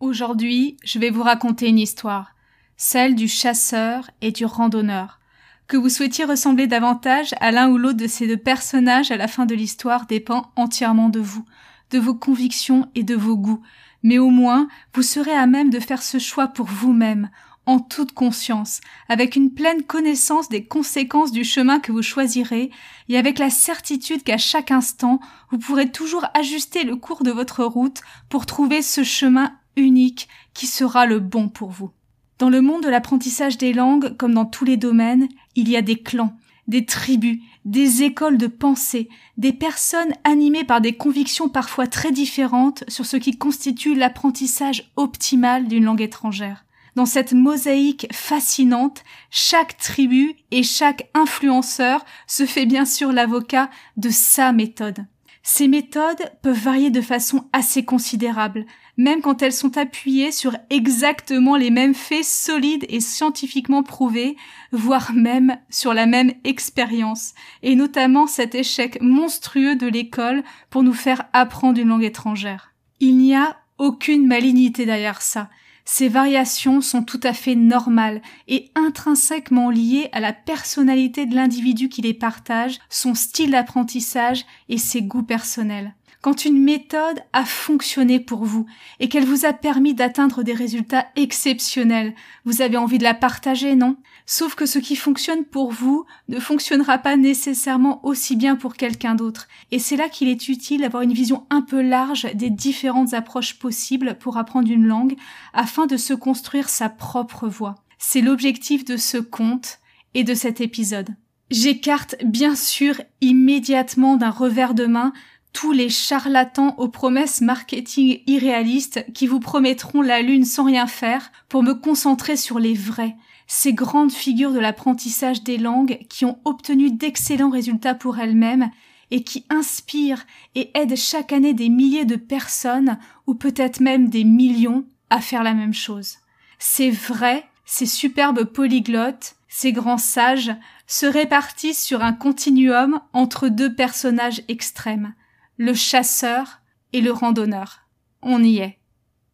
Aujourd'hui, je vais vous raconter une histoire, celle du chasseur et du randonneur. Que vous souhaitiez ressembler davantage à l'un ou l'autre de ces deux personnages à la fin de l'histoire dépend entièrement de vous, de vos convictions et de vos goûts, mais au moins vous serez à même de faire ce choix pour vous-même, en toute conscience, avec une pleine connaissance des conséquences du chemin que vous choisirez, et avec la certitude qu'à chaque instant, vous pourrez toujours ajuster le cours de votre route pour trouver ce chemin unique qui sera le bon pour vous. Dans le monde de l'apprentissage des langues, comme dans tous les domaines, il y a des clans, des tribus, des écoles de pensée, des personnes animées par des convictions parfois très différentes sur ce qui constitue l'apprentissage optimal d'une langue étrangère. Dans cette mosaïque fascinante, chaque tribu et chaque influenceur se fait bien sûr l'avocat de sa méthode. Ces méthodes peuvent varier de façon assez considérable, même quand elles sont appuyées sur exactement les mêmes faits solides et scientifiquement prouvés, voire même sur la même expérience, et notamment cet échec monstrueux de l'école pour nous faire apprendre une langue étrangère. Il n'y a aucune malignité derrière ça. Ces variations sont tout à fait normales et intrinsèquement liées à la personnalité de l'individu qui les partage, son style d'apprentissage et ses goûts personnels quand une méthode a fonctionné pour vous et qu'elle vous a permis d'atteindre des résultats exceptionnels, vous avez envie de la partager, non? Sauf que ce qui fonctionne pour vous ne fonctionnera pas nécessairement aussi bien pour quelqu'un d'autre. Et c'est là qu'il est utile d'avoir une vision un peu large des différentes approches possibles pour apprendre une langue afin de se construire sa propre voie. C'est l'objectif de ce conte et de cet épisode. J'écarte bien sûr immédiatement d'un revers de main tous les charlatans aux promesses marketing irréalistes qui vous promettront la lune sans rien faire pour me concentrer sur les vrais, ces grandes figures de l'apprentissage des langues qui ont obtenu d'excellents résultats pour elles-mêmes et qui inspirent et aident chaque année des milliers de personnes ou peut-être même des millions à faire la même chose. Ces vrais, ces superbes polyglottes, ces grands sages se répartissent sur un continuum entre deux personnages extrêmes, le chasseur et le randonneur. On y est.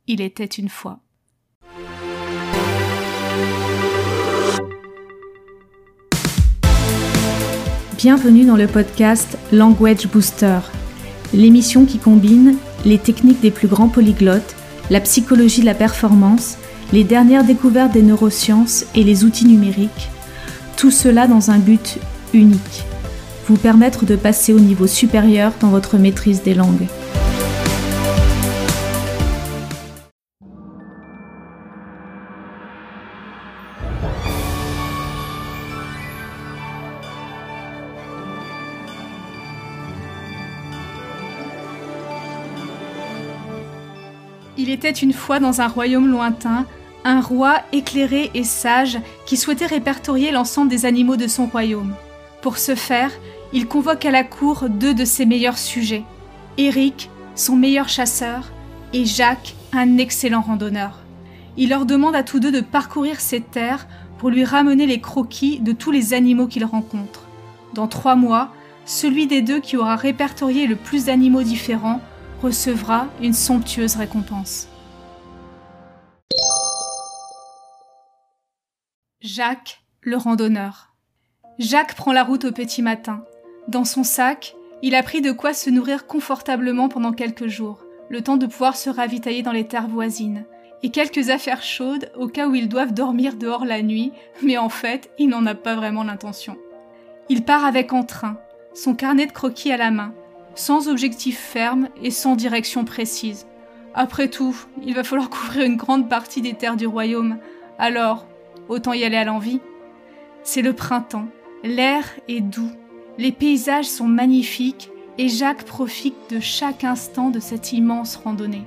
Il était une fois. Bienvenue dans le podcast Language Booster, l'émission qui combine les techniques des plus grands polyglottes, la psychologie de la performance, les dernières découvertes des neurosciences et les outils numériques, tout cela dans un but unique vous permettre de passer au niveau supérieur dans votre maîtrise des langues. Il était une fois dans un royaume lointain un roi éclairé et sage qui souhaitait répertorier l'ensemble des animaux de son royaume. Pour ce faire, il convoque à la cour deux de ses meilleurs sujets, Eric, son meilleur chasseur, et Jacques, un excellent randonneur. Il leur demande à tous deux de parcourir ces terres pour lui ramener les croquis de tous les animaux qu'il rencontre. Dans trois mois, celui des deux qui aura répertorié le plus d'animaux différents recevra une somptueuse récompense. Jacques, le randonneur. Jacques prend la route au petit matin. Dans son sac, il a pris de quoi se nourrir confortablement pendant quelques jours, le temps de pouvoir se ravitailler dans les terres voisines, et quelques affaires chaudes au cas où ils doivent dormir dehors la nuit, mais en fait, il n'en a pas vraiment l'intention. Il part avec entrain, son carnet de croquis à la main, sans objectif ferme et sans direction précise. Après tout, il va falloir couvrir une grande partie des terres du royaume, alors autant y aller à l'envie. C'est le printemps, l'air est doux, les paysages sont magnifiques et Jacques profite de chaque instant de cette immense randonnée.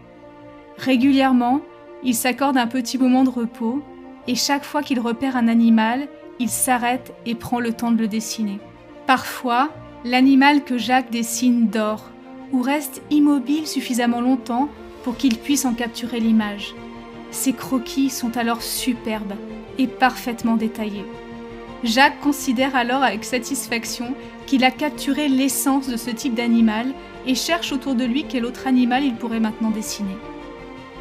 Régulièrement, il s'accorde un petit moment de repos et chaque fois qu'il repère un animal, il s'arrête et prend le temps de le dessiner. Parfois, l'animal que Jacques dessine dort ou reste immobile suffisamment longtemps pour qu'il puisse en capturer l'image. Ses croquis sont alors superbes et parfaitement détaillés. Jacques considère alors avec satisfaction qu'il a capturé l'essence de ce type d'animal et cherche autour de lui quel autre animal il pourrait maintenant dessiner.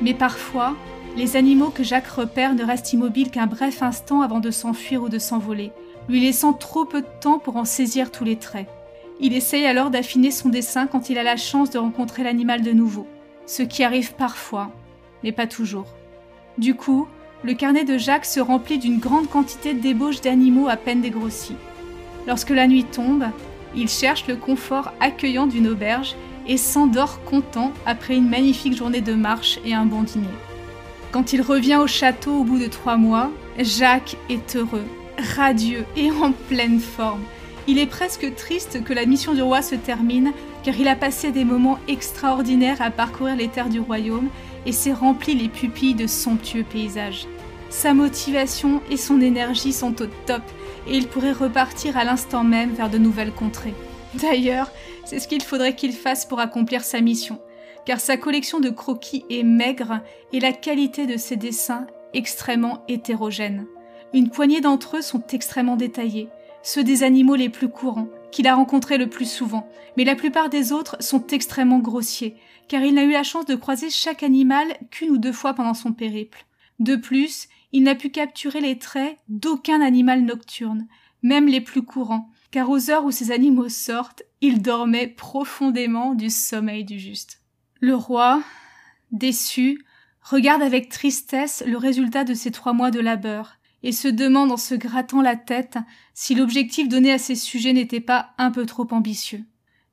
Mais parfois, les animaux que Jacques repère ne restent immobiles qu'un bref instant avant de s'enfuir ou de s'envoler, lui laissant trop peu de temps pour en saisir tous les traits. Il essaye alors d'affiner son dessin quand il a la chance de rencontrer l'animal de nouveau, ce qui arrive parfois, mais pas toujours. Du coup, le carnet de Jacques se remplit d'une grande quantité d'ébauches d'animaux à peine dégrossis. Lorsque la nuit tombe, il cherche le confort accueillant d'une auberge et s'endort content après une magnifique journée de marche et un bon dîner. Quand il revient au château au bout de trois mois, Jacques est heureux, radieux et en pleine forme. Il est presque triste que la mission du roi se termine, car il a passé des moments extraordinaires à parcourir les terres du royaume et s'est rempli les pupilles de somptueux paysages. Sa motivation et son énergie sont au top, et il pourrait repartir à l'instant même vers de nouvelles contrées. D'ailleurs, c'est ce qu'il faudrait qu'il fasse pour accomplir sa mission, car sa collection de croquis est maigre et la qualité de ses dessins extrêmement hétérogène. Une poignée d'entre eux sont extrêmement détaillés, ceux des animaux les plus courants, qu'il a rencontrés le plus souvent, mais la plupart des autres sont extrêmement grossiers, car il n'a eu la chance de croiser chaque animal qu'une ou deux fois pendant son périple. De plus, il n'a pu capturer les traits d'aucun animal nocturne, même les plus courants, car aux heures où ces animaux sortent, il dormait profondément du sommeil du juste. Le roi, déçu, regarde avec tristesse le résultat de ces trois mois de labeur, et se demande en se grattant la tête si l'objectif donné à ces sujets n'était pas un peu trop ambitieux.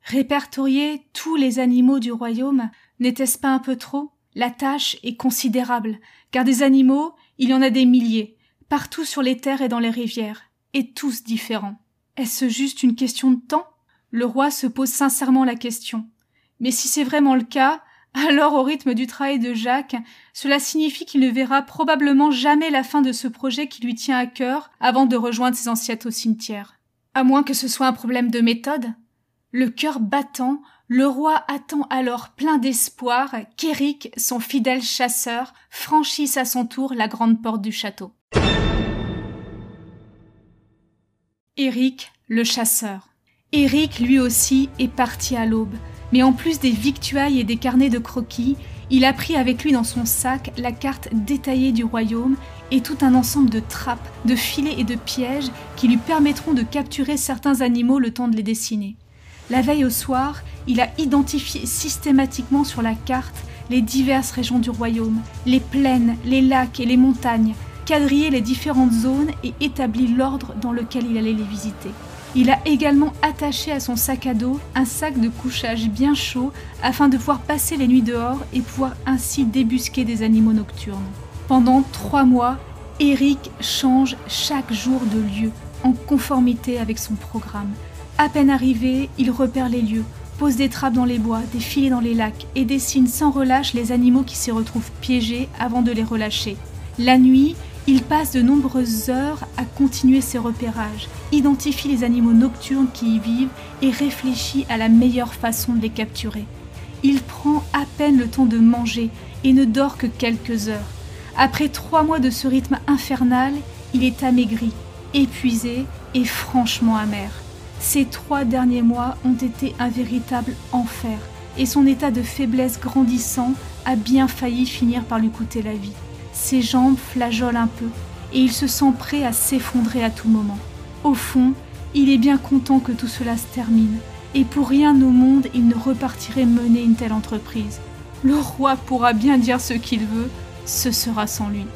Répertorier tous les animaux du royaume, n'était-ce pas un peu trop? La tâche est considérable, car des animaux, il y en a des milliers, partout sur les terres et dans les rivières, et tous différents. Est-ce juste une question de temps? Le roi se pose sincèrement la question. Mais si c'est vraiment le cas, alors au rythme du travail de Jacques, cela signifie qu'il ne verra probablement jamais la fin de ce projet qui lui tient à cœur avant de rejoindre ses ancêtres au cimetière. À moins que ce soit un problème de méthode? Le cœur battant, le roi attend alors plein d'espoir qu'Éric, son fidèle chasseur, franchisse à son tour la grande porte du château. Éric, le chasseur. Éric, lui aussi, est parti à l'aube, mais en plus des victuailles et des carnets de croquis, il a pris avec lui dans son sac la carte détaillée du royaume et tout un ensemble de trappes, de filets et de pièges qui lui permettront de capturer certains animaux le temps de les dessiner. La veille au soir, il a identifié systématiquement sur la carte les diverses régions du royaume, les plaines, les lacs et les montagnes, quadrillé les différentes zones et établi l'ordre dans lequel il allait les visiter. Il a également attaché à son sac à dos un sac de couchage bien chaud afin de pouvoir passer les nuits dehors et pouvoir ainsi débusquer des animaux nocturnes. Pendant trois mois, Eric change chaque jour de lieu en conformité avec son programme. À peine arrivé, il repère les lieux, pose des trappes dans les bois, des filets dans les lacs et dessine sans relâche les animaux qui s'y retrouvent piégés avant de les relâcher. La nuit, il passe de nombreuses heures à continuer ses repérages, identifie les animaux nocturnes qui y vivent et réfléchit à la meilleure façon de les capturer. Il prend à peine le temps de manger et ne dort que quelques heures. Après trois mois de ce rythme infernal, il est amaigri, épuisé et franchement amer. Ces trois derniers mois ont été un véritable enfer, et son état de faiblesse grandissant a bien failli finir par lui coûter la vie. Ses jambes flageolent un peu, et il se sent prêt à s'effondrer à tout moment. Au fond, il est bien content que tout cela se termine, et pour rien au monde il ne repartirait mener une telle entreprise. Le roi pourra bien dire ce qu'il veut, ce sera sans lui.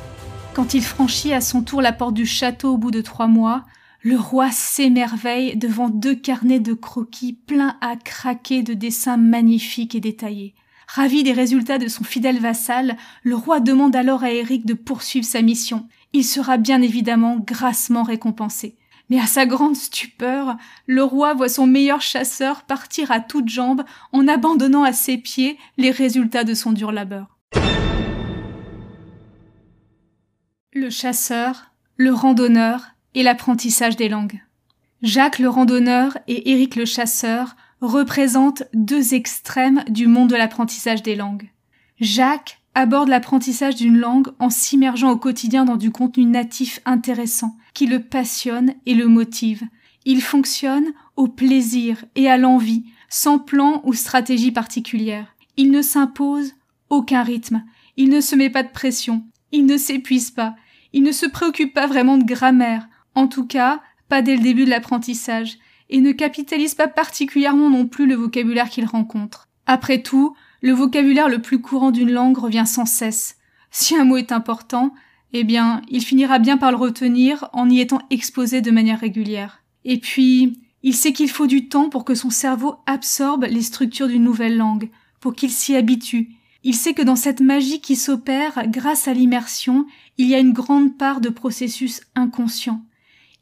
Quand il franchit à son tour la porte du château au bout de trois mois, le roi s'émerveille devant deux carnets de croquis pleins à craquer de dessins magnifiques et détaillés. Ravi des résultats de son fidèle vassal, le roi demande alors à Éric de poursuivre sa mission. Il sera bien évidemment grassement récompensé. Mais à sa grande stupeur, le roi voit son meilleur chasseur partir à toutes jambes en abandonnant à ses pieds les résultats de son dur labeur. Le chasseur, le randonneur et l'apprentissage des langues. Jacques le randonneur et Éric le chasseur représente deux extrêmes du monde de l'apprentissage des langues. Jacques aborde l'apprentissage d'une langue en s'immergeant au quotidien dans du contenu natif intéressant, qui le passionne et le motive. Il fonctionne au plaisir et à l'envie, sans plan ou stratégie particulière. Il ne s'impose aucun rythme. Il ne se met pas de pression. Il ne s'épuise pas. Il ne se préoccupe pas vraiment de grammaire. En tout cas, pas dès le début de l'apprentissage. Et ne capitalise pas particulièrement non plus le vocabulaire qu'il rencontre. Après tout, le vocabulaire le plus courant d'une langue revient sans cesse. Si un mot est important, eh bien, il finira bien par le retenir en y étant exposé de manière régulière. Et puis, il sait qu'il faut du temps pour que son cerveau absorbe les structures d'une nouvelle langue, pour qu'il s'y habitue. Il sait que dans cette magie qui s'opère grâce à l'immersion, il y a une grande part de processus inconscient.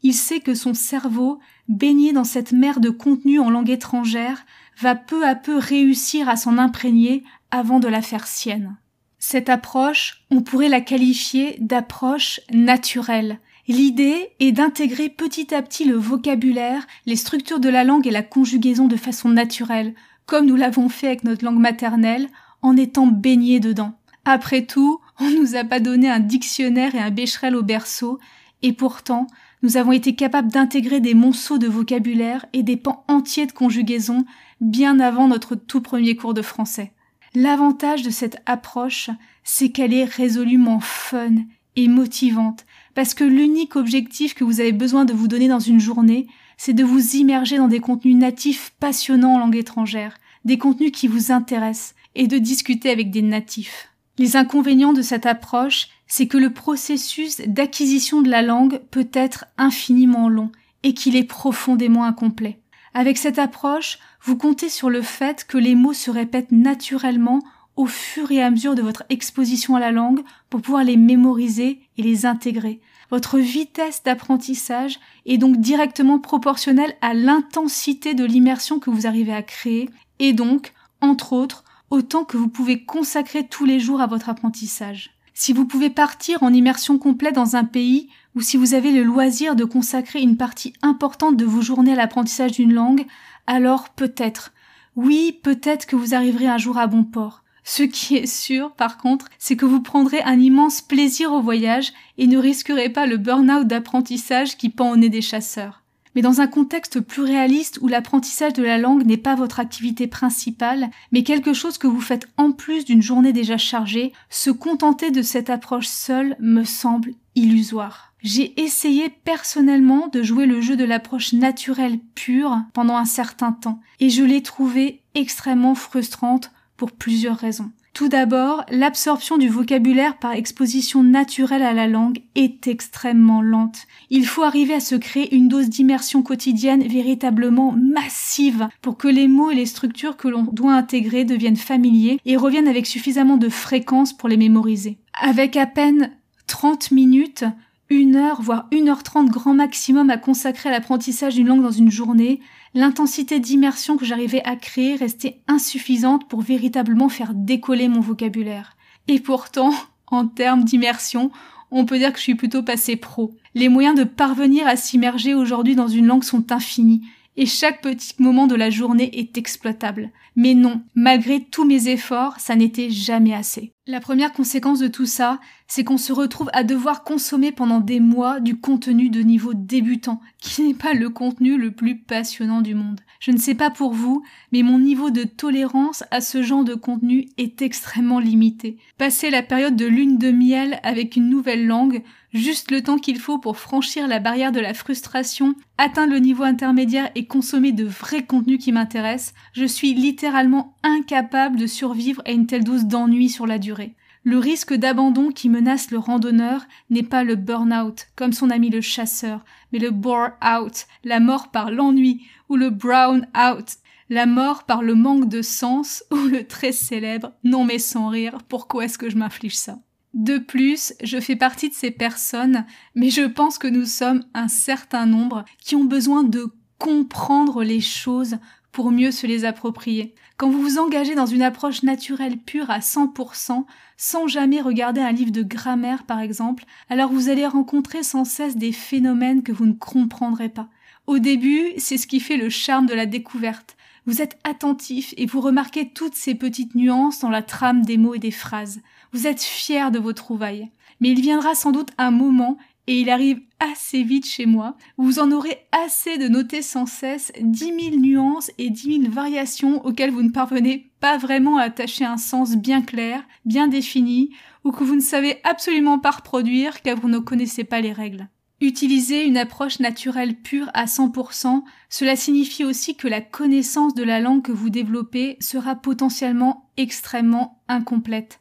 Il sait que son cerveau, baigné dans cette mer de contenu en langue étrangère, va peu à peu réussir à s'en imprégner avant de la faire sienne. Cette approche, on pourrait la qualifier d'approche naturelle. L'idée est d'intégrer petit à petit le vocabulaire, les structures de la langue et la conjugaison de façon naturelle, comme nous l'avons fait avec notre langue maternelle, en étant baigné dedans. Après tout, on nous a pas donné un dictionnaire et un bécherel au berceau, et pourtant, nous avons été capables d'intégrer des monceaux de vocabulaire et des pans entiers de conjugaison bien avant notre tout premier cours de français. L'avantage de cette approche, c'est qu'elle est résolument fun et motivante, parce que l'unique objectif que vous avez besoin de vous donner dans une journée, c'est de vous immerger dans des contenus natifs passionnants en langue étrangère, des contenus qui vous intéressent, et de discuter avec des natifs. Les inconvénients de cette approche, c'est que le processus d'acquisition de la langue peut être infiniment long et qu'il est profondément incomplet. Avec cette approche, vous comptez sur le fait que les mots se répètent naturellement au fur et à mesure de votre exposition à la langue pour pouvoir les mémoriser et les intégrer. Votre vitesse d'apprentissage est donc directement proportionnelle à l'intensité de l'immersion que vous arrivez à créer et donc, entre autres, au temps que vous pouvez consacrer tous les jours à votre apprentissage. Si vous pouvez partir en immersion complète dans un pays ou si vous avez le loisir de consacrer une partie importante de vos journées à l'apprentissage d'une langue, alors peut-être, oui, peut-être que vous arriverez un jour à bon port. Ce qui est sûr, par contre, c'est que vous prendrez un immense plaisir au voyage et ne risquerez pas le burn-out d'apprentissage qui pend au nez des chasseurs. Mais dans un contexte plus réaliste où l'apprentissage de la langue n'est pas votre activité principale, mais quelque chose que vous faites en plus d'une journée déjà chargée, se contenter de cette approche seule me semble illusoire. J'ai essayé personnellement de jouer le jeu de l'approche naturelle pure pendant un certain temps, et je l'ai trouvée extrêmement frustrante pour plusieurs raisons. Tout d'abord, l'absorption du vocabulaire par exposition naturelle à la langue est extrêmement lente. Il faut arriver à se créer une dose d'immersion quotidienne véritablement massive pour que les mots et les structures que l'on doit intégrer deviennent familiers et reviennent avec suffisamment de fréquence pour les mémoriser. Avec à peine 30 minutes, une heure, voire une heure trente grand maximum à consacrer à l'apprentissage d'une langue dans une journée, l'intensité d'immersion que j'arrivais à créer restait insuffisante pour véritablement faire décoller mon vocabulaire. Et pourtant, en termes d'immersion, on peut dire que je suis plutôt passé pro. Les moyens de parvenir à s'immerger aujourd'hui dans une langue sont infinis, et chaque petit moment de la journée est exploitable. Mais non, malgré tous mes efforts, ça n'était jamais assez. La première conséquence de tout ça, c'est qu'on se retrouve à devoir consommer pendant des mois du contenu de niveau débutant, qui n'est pas le contenu le plus passionnant du monde. Je ne sais pas pour vous, mais mon niveau de tolérance à ce genre de contenu est extrêmement limité. Passer la période de lune de miel avec une nouvelle langue, juste le temps qu'il faut pour franchir la barrière de la frustration, atteindre le niveau intermédiaire et consommer de vrais contenus qui m'intéressent, je suis littéralement incapable de survivre à une telle dose d'ennui sur la durée. Le risque d'abandon qui menace le randonneur n'est pas le burn-out, comme son ami le chasseur, mais le bore-out, la mort par l'ennui, ou le brown-out, la mort par le manque de sens, ou le très célèbre non mais sans rire, pourquoi est-ce que je m'inflige ça? De plus, je fais partie de ces personnes, mais je pense que nous sommes un certain nombre qui ont besoin de comprendre les choses pour mieux se les approprier. Quand vous vous engagez dans une approche naturelle pure à 100%, sans jamais regarder un livre de grammaire par exemple, alors vous allez rencontrer sans cesse des phénomènes que vous ne comprendrez pas. Au début, c'est ce qui fait le charme de la découverte. Vous êtes attentif et vous remarquez toutes ces petites nuances dans la trame des mots et des phrases. Vous êtes fier de vos trouvailles. Mais il viendra sans doute un moment, et il arrive assez vite chez moi, vous en aurez assez de noter sans cesse dix mille nuances et dix mille variations auxquelles vous ne parvenez pas vraiment à attacher un sens bien clair, bien défini, ou que vous ne savez absolument pas reproduire car vous ne connaissez pas les règles. Utiliser une approche naturelle pure à 100%, cela signifie aussi que la connaissance de la langue que vous développez sera potentiellement extrêmement incomplète.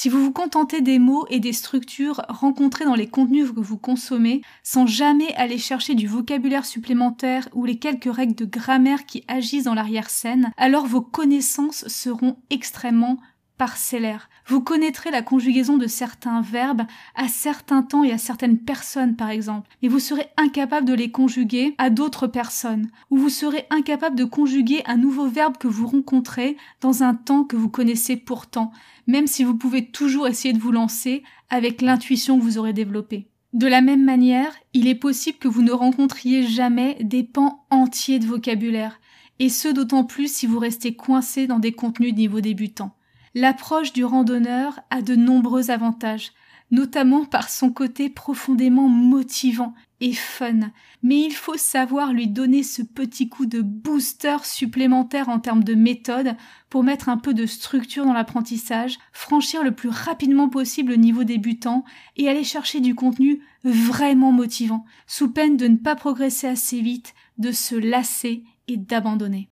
Si vous vous contentez des mots et des structures rencontrés dans les contenus que vous consommez, sans jamais aller chercher du vocabulaire supplémentaire ou les quelques règles de grammaire qui agissent dans l'arrière-scène, alors vos connaissances seront extrêmement parcellaire. Vous connaîtrez la conjugaison de certains verbes à certains temps et à certaines personnes, par exemple, mais vous serez incapable de les conjuguer à d'autres personnes, ou vous serez incapable de conjuguer un nouveau verbe que vous rencontrez dans un temps que vous connaissez pourtant, même si vous pouvez toujours essayer de vous lancer avec l'intuition que vous aurez développée. De la même manière, il est possible que vous ne rencontriez jamais des pans entiers de vocabulaire, et ce d'autant plus si vous restez coincé dans des contenus de niveau débutant. L'approche du randonneur a de nombreux avantages, notamment par son côté profondément motivant et fun, mais il faut savoir lui donner ce petit coup de booster supplémentaire en termes de méthode pour mettre un peu de structure dans l'apprentissage, franchir le plus rapidement possible le niveau débutant et aller chercher du contenu vraiment motivant, sous peine de ne pas progresser assez vite, de se lasser et d'abandonner.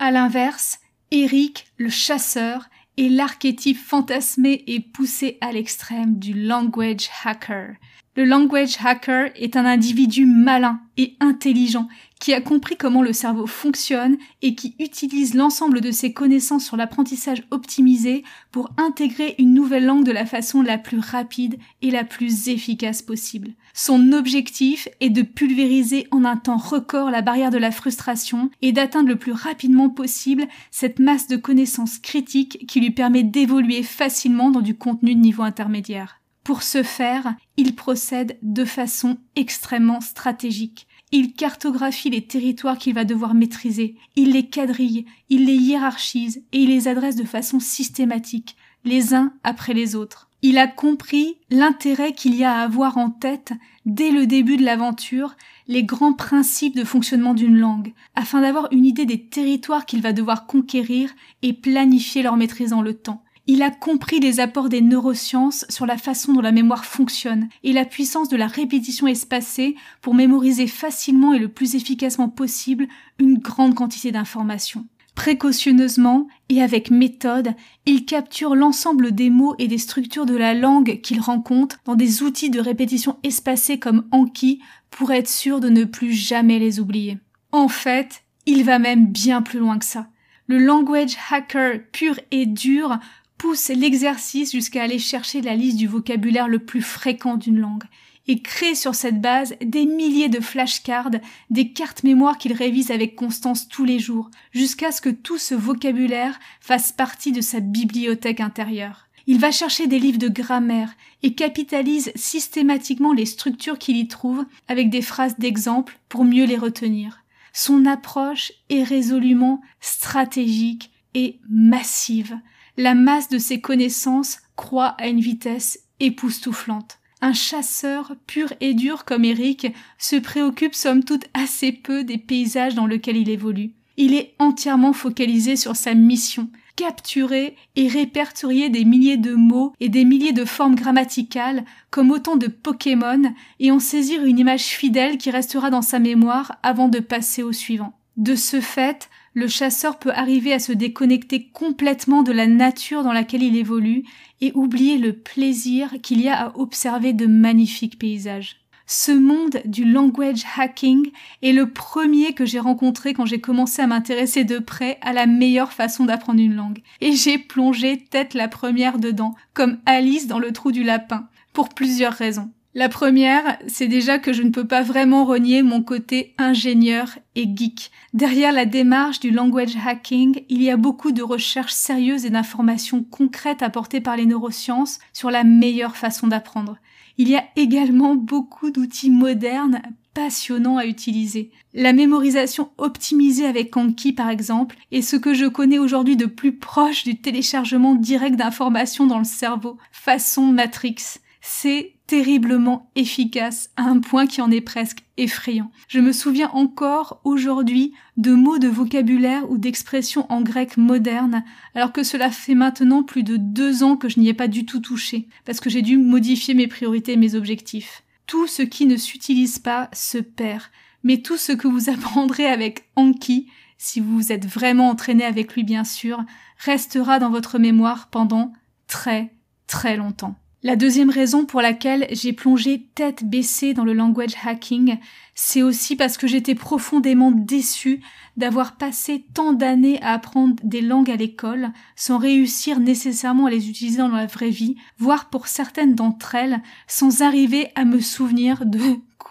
À l'inverse, Eric, le chasseur, est l'archétype fantasmé et poussé à l'extrême du language hacker. Le language hacker est un individu malin et intelligent qui a compris comment le cerveau fonctionne et qui utilise l'ensemble de ses connaissances sur l'apprentissage optimisé pour intégrer une nouvelle langue de la façon la plus rapide et la plus efficace possible. Son objectif est de pulvériser en un temps record la barrière de la frustration et d'atteindre le plus rapidement possible cette masse de connaissances critiques qui lui permet d'évoluer facilement dans du contenu de niveau intermédiaire. Pour ce faire, il procède de façon extrêmement stratégique. Il cartographie les territoires qu'il va devoir maîtriser, il les quadrille, il les hiérarchise et il les adresse de façon systématique, les uns après les autres. Il a compris l'intérêt qu'il y a à avoir en tête, dès le début de l'aventure, les grands principes de fonctionnement d'une langue, afin d'avoir une idée des territoires qu'il va devoir conquérir et planifier leur maîtrise dans le temps. Il a compris les apports des neurosciences sur la façon dont la mémoire fonctionne et la puissance de la répétition espacée pour mémoriser facilement et le plus efficacement possible une grande quantité d'informations. Précautionneusement et avec méthode, il capture l'ensemble des mots et des structures de la langue qu'il rencontre dans des outils de répétition espacés comme Anki pour être sûr de ne plus jamais les oublier. En fait, il va même bien plus loin que ça. Le language hacker pur et dur pousse l'exercice jusqu'à aller chercher la liste du vocabulaire le plus fréquent d'une langue et crée sur cette base des milliers de flashcards, des cartes mémoire qu'il révise avec constance tous les jours, jusqu'à ce que tout ce vocabulaire fasse partie de sa bibliothèque intérieure. Il va chercher des livres de grammaire et capitalise systématiquement les structures qu'il y trouve avec des phrases d'exemple pour mieux les retenir. Son approche est résolument stratégique et massive la masse de ses connaissances croît à une vitesse époustouflante. Un chasseur pur et dur comme Eric se préoccupe somme toute assez peu des paysages dans lesquels il évolue. Il est entièrement focalisé sur sa mission, capturer et répertorier des milliers de mots et des milliers de formes grammaticales comme autant de Pokémon et en saisir une image fidèle qui restera dans sa mémoire avant de passer au suivant. De ce fait, le chasseur peut arriver à se déconnecter complètement de la nature dans laquelle il évolue et oublier le plaisir qu'il y a à observer de magnifiques paysages. Ce monde du language hacking est le premier que j'ai rencontré quand j'ai commencé à m'intéresser de près à la meilleure façon d'apprendre une langue. Et j'ai plongé tête la première dedans, comme Alice dans le trou du lapin, pour plusieurs raisons. La première, c'est déjà que je ne peux pas vraiment renier mon côté ingénieur et geek. Derrière la démarche du language hacking, il y a beaucoup de recherches sérieuses et d'informations concrètes apportées par les neurosciences sur la meilleure façon d'apprendre. Il y a également beaucoup d'outils modernes passionnants à utiliser. La mémorisation optimisée avec Anki par exemple est ce que je connais aujourd'hui de plus proche du téléchargement direct d'informations dans le cerveau, façon Matrix. c'est terriblement efficace à un point qui en est presque effrayant. Je me souviens encore aujourd'hui de mots de vocabulaire ou d'expressions en grec moderne, alors que cela fait maintenant plus de deux ans que je n'y ai pas du tout touché, parce que j'ai dû modifier mes priorités et mes objectifs. Tout ce qui ne s'utilise pas se perd, mais tout ce que vous apprendrez avec Anki, si vous êtes vraiment entraîné avec lui bien sûr, restera dans votre mémoire pendant très très longtemps. La deuxième raison pour laquelle j'ai plongé tête baissée dans le language hacking, c'est aussi parce que j'étais profondément déçue d'avoir passé tant d'années à apprendre des langues à l'école sans réussir nécessairement à les utiliser dans la vraie vie, voire pour certaines d'entre elles sans arriver à me souvenir de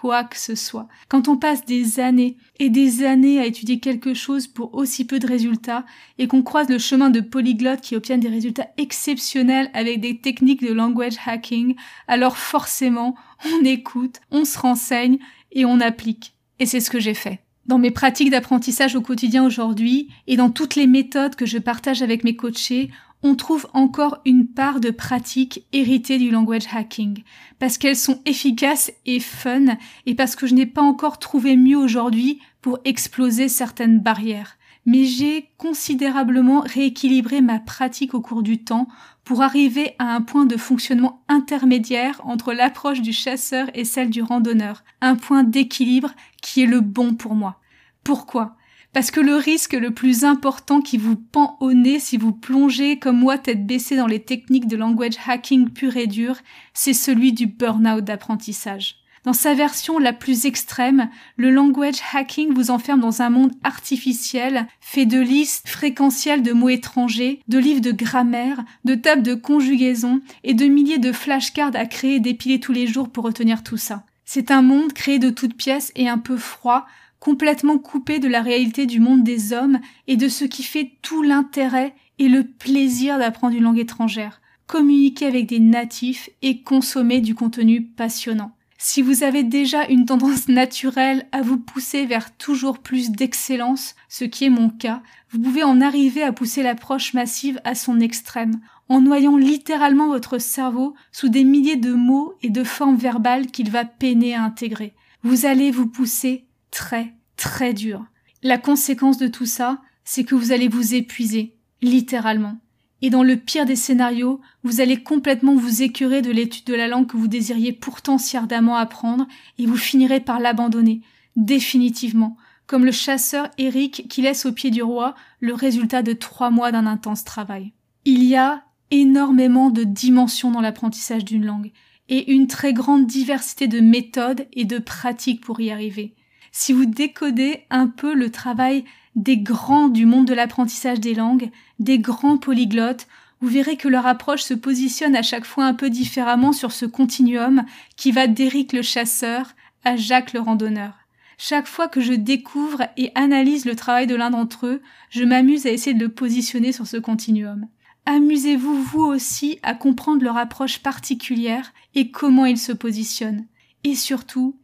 quoi que ce soit. Quand on passe des années et des années à étudier quelque chose pour aussi peu de résultats et qu'on croise le chemin de polyglottes qui obtiennent des résultats exceptionnels avec des techniques de language hacking, alors forcément, on écoute, on se renseigne et on applique. Et c'est ce que j'ai fait. Dans mes pratiques d'apprentissage au quotidien aujourd'hui et dans toutes les méthodes que je partage avec mes coachés, on trouve encore une part de pratique héritée du language hacking, parce qu'elles sont efficaces et fun, et parce que je n'ai pas encore trouvé mieux aujourd'hui pour exploser certaines barrières. Mais j'ai considérablement rééquilibré ma pratique au cours du temps pour arriver à un point de fonctionnement intermédiaire entre l'approche du chasseur et celle du randonneur, un point d'équilibre qui est le bon pour moi. Pourquoi? Parce que le risque le plus important qui vous pend au nez si vous plongez comme moi tête baissée dans les techniques de language hacking pur et dur, c'est celui du burn-out d'apprentissage. Dans sa version la plus extrême, le language hacking vous enferme dans un monde artificiel, fait de listes fréquentielles de mots étrangers, de livres de grammaire, de tables de conjugaison et de milliers de flashcards à créer et dépiler tous les jours pour retenir tout ça. C'est un monde créé de toutes pièces et un peu froid, complètement coupé de la réalité du monde des hommes et de ce qui fait tout l'intérêt et le plaisir d'apprendre une langue étrangère, communiquer avec des natifs et consommer du contenu passionnant. Si vous avez déjà une tendance naturelle à vous pousser vers toujours plus d'excellence, ce qui est mon cas, vous pouvez en arriver à pousser l'approche massive à son extrême, en noyant littéralement votre cerveau sous des milliers de mots et de formes verbales qu'il va peiner à intégrer. Vous allez vous pousser très, très dur. La conséquence de tout ça, c'est que vous allez vous épuiser, littéralement. Et dans le pire des scénarios, vous allez complètement vous écurer de l'étude de la langue que vous désiriez pourtant si ardemment apprendre, et vous finirez par l'abandonner, définitivement, comme le chasseur Eric qui laisse au pied du roi le résultat de trois mois d'un intense travail. Il y a énormément de dimensions dans l'apprentissage d'une langue, et une très grande diversité de méthodes et de pratiques pour y arriver si vous décodez un peu le travail des grands du monde de l'apprentissage des langues, des grands polyglottes, vous verrez que leur approche se positionne à chaque fois un peu différemment sur ce continuum qui va d'Éric le chasseur à Jacques le randonneur. Chaque fois que je découvre et analyse le travail de l'un d'entre eux, je m'amuse à essayer de le positionner sur ce continuum. Amusez-vous vous aussi à comprendre leur approche particulière et comment ils se positionnent. Et surtout,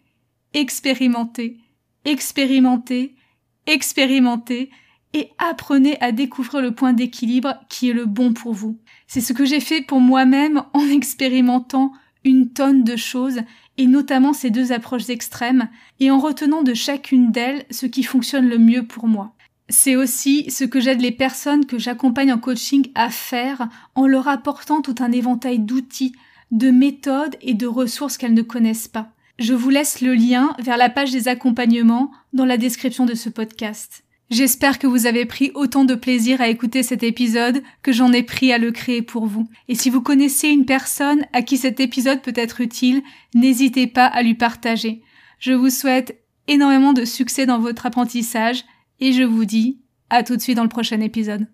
expérimentez expérimentez, expérimentez et apprenez à découvrir le point d'équilibre qui est le bon pour vous. C'est ce que j'ai fait pour moi-même en expérimentant une tonne de choses et notamment ces deux approches extrêmes et en retenant de chacune d'elles ce qui fonctionne le mieux pour moi. C'est aussi ce que j'aide les personnes que j'accompagne en coaching à faire en leur apportant tout un éventail d'outils, de méthodes et de ressources qu'elles ne connaissent pas. Je vous laisse le lien vers la page des accompagnements dans la description de ce podcast. J'espère que vous avez pris autant de plaisir à écouter cet épisode que j'en ai pris à le créer pour vous. Et si vous connaissez une personne à qui cet épisode peut être utile, n'hésitez pas à lui partager. Je vous souhaite énormément de succès dans votre apprentissage et je vous dis à tout de suite dans le prochain épisode.